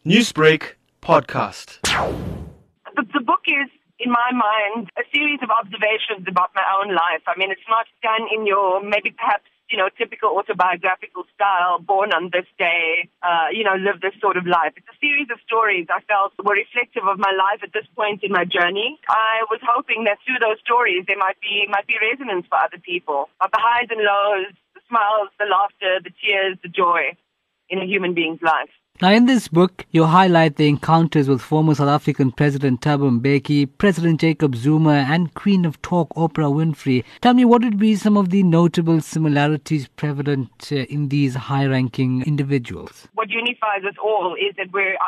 Newsbreak podcast. The, the book is, in my mind, a series of observations about my own life. I mean, it's not done in your maybe perhaps you know typical autobiographical style. Born on this day, uh, you know, live this sort of life. It's a series of stories I felt were reflective of my life at this point in my journey. I was hoping that through those stories there might be might be resonance for other people. But the highs and lows, the smiles, the laughter, the tears, the joy in a human being's life. Now, in this book, you highlight the encounters with former South African President Thabo Mbeki, President Jacob Zuma, and Queen of Talk Oprah Winfrey. Tell me, what would be some of the notable similarities prevalent uh, in these high ranking individuals? What unifies us all is that we're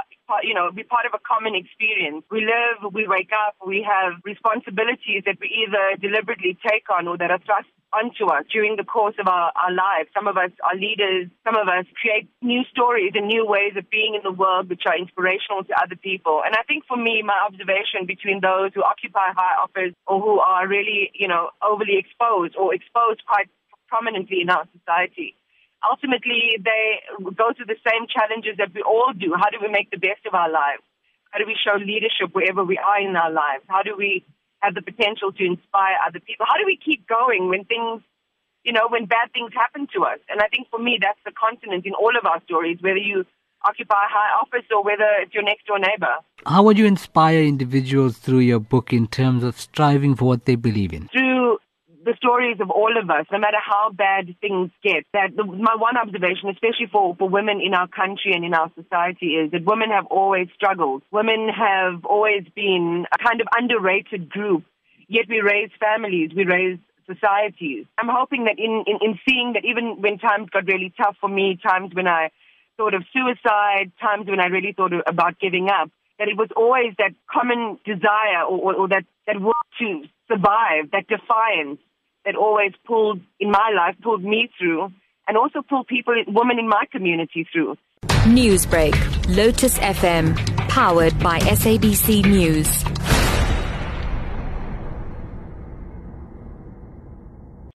you know, be part of a common experience. We live, we wake up, we have responsibilities that we either deliberately take on or that are thrust onto us during the course of our, our lives. Some of us are leaders, some of us create new stories and new ways of being in the world which are inspirational to other people. And I think for me, my observation between those who occupy high office or who are really, you know, overly exposed or exposed quite prominently in our society ultimately they go through the same challenges that we all do. How do we make the best of our lives? How do we show leadership wherever we are in our lives? How do we have the potential to inspire other people? How do we keep going when things, you know, when bad things happen to us? And I think for me, that's the continent in all of our stories, whether you occupy high office or whether it's your next door neighbor. How would you inspire individuals through your book in terms of striving for what they believe in? Through the stories of all of us, no matter how bad things get. That the, my one observation, especially for, for women in our country and in our society, is that women have always struggled. Women have always been a kind of underrated group. Yet we raise families, we raise societies. I'm hoping that in, in, in seeing that even when times got really tough for me, times when I thought of suicide, times when I really thought about giving up, that it was always that common desire or, or, or that, that will to survive, that defiance that always pulled in my life, pulled me through, and also pulled people, women in my community through. Newsbreak, Lotus FM, powered by SABC News.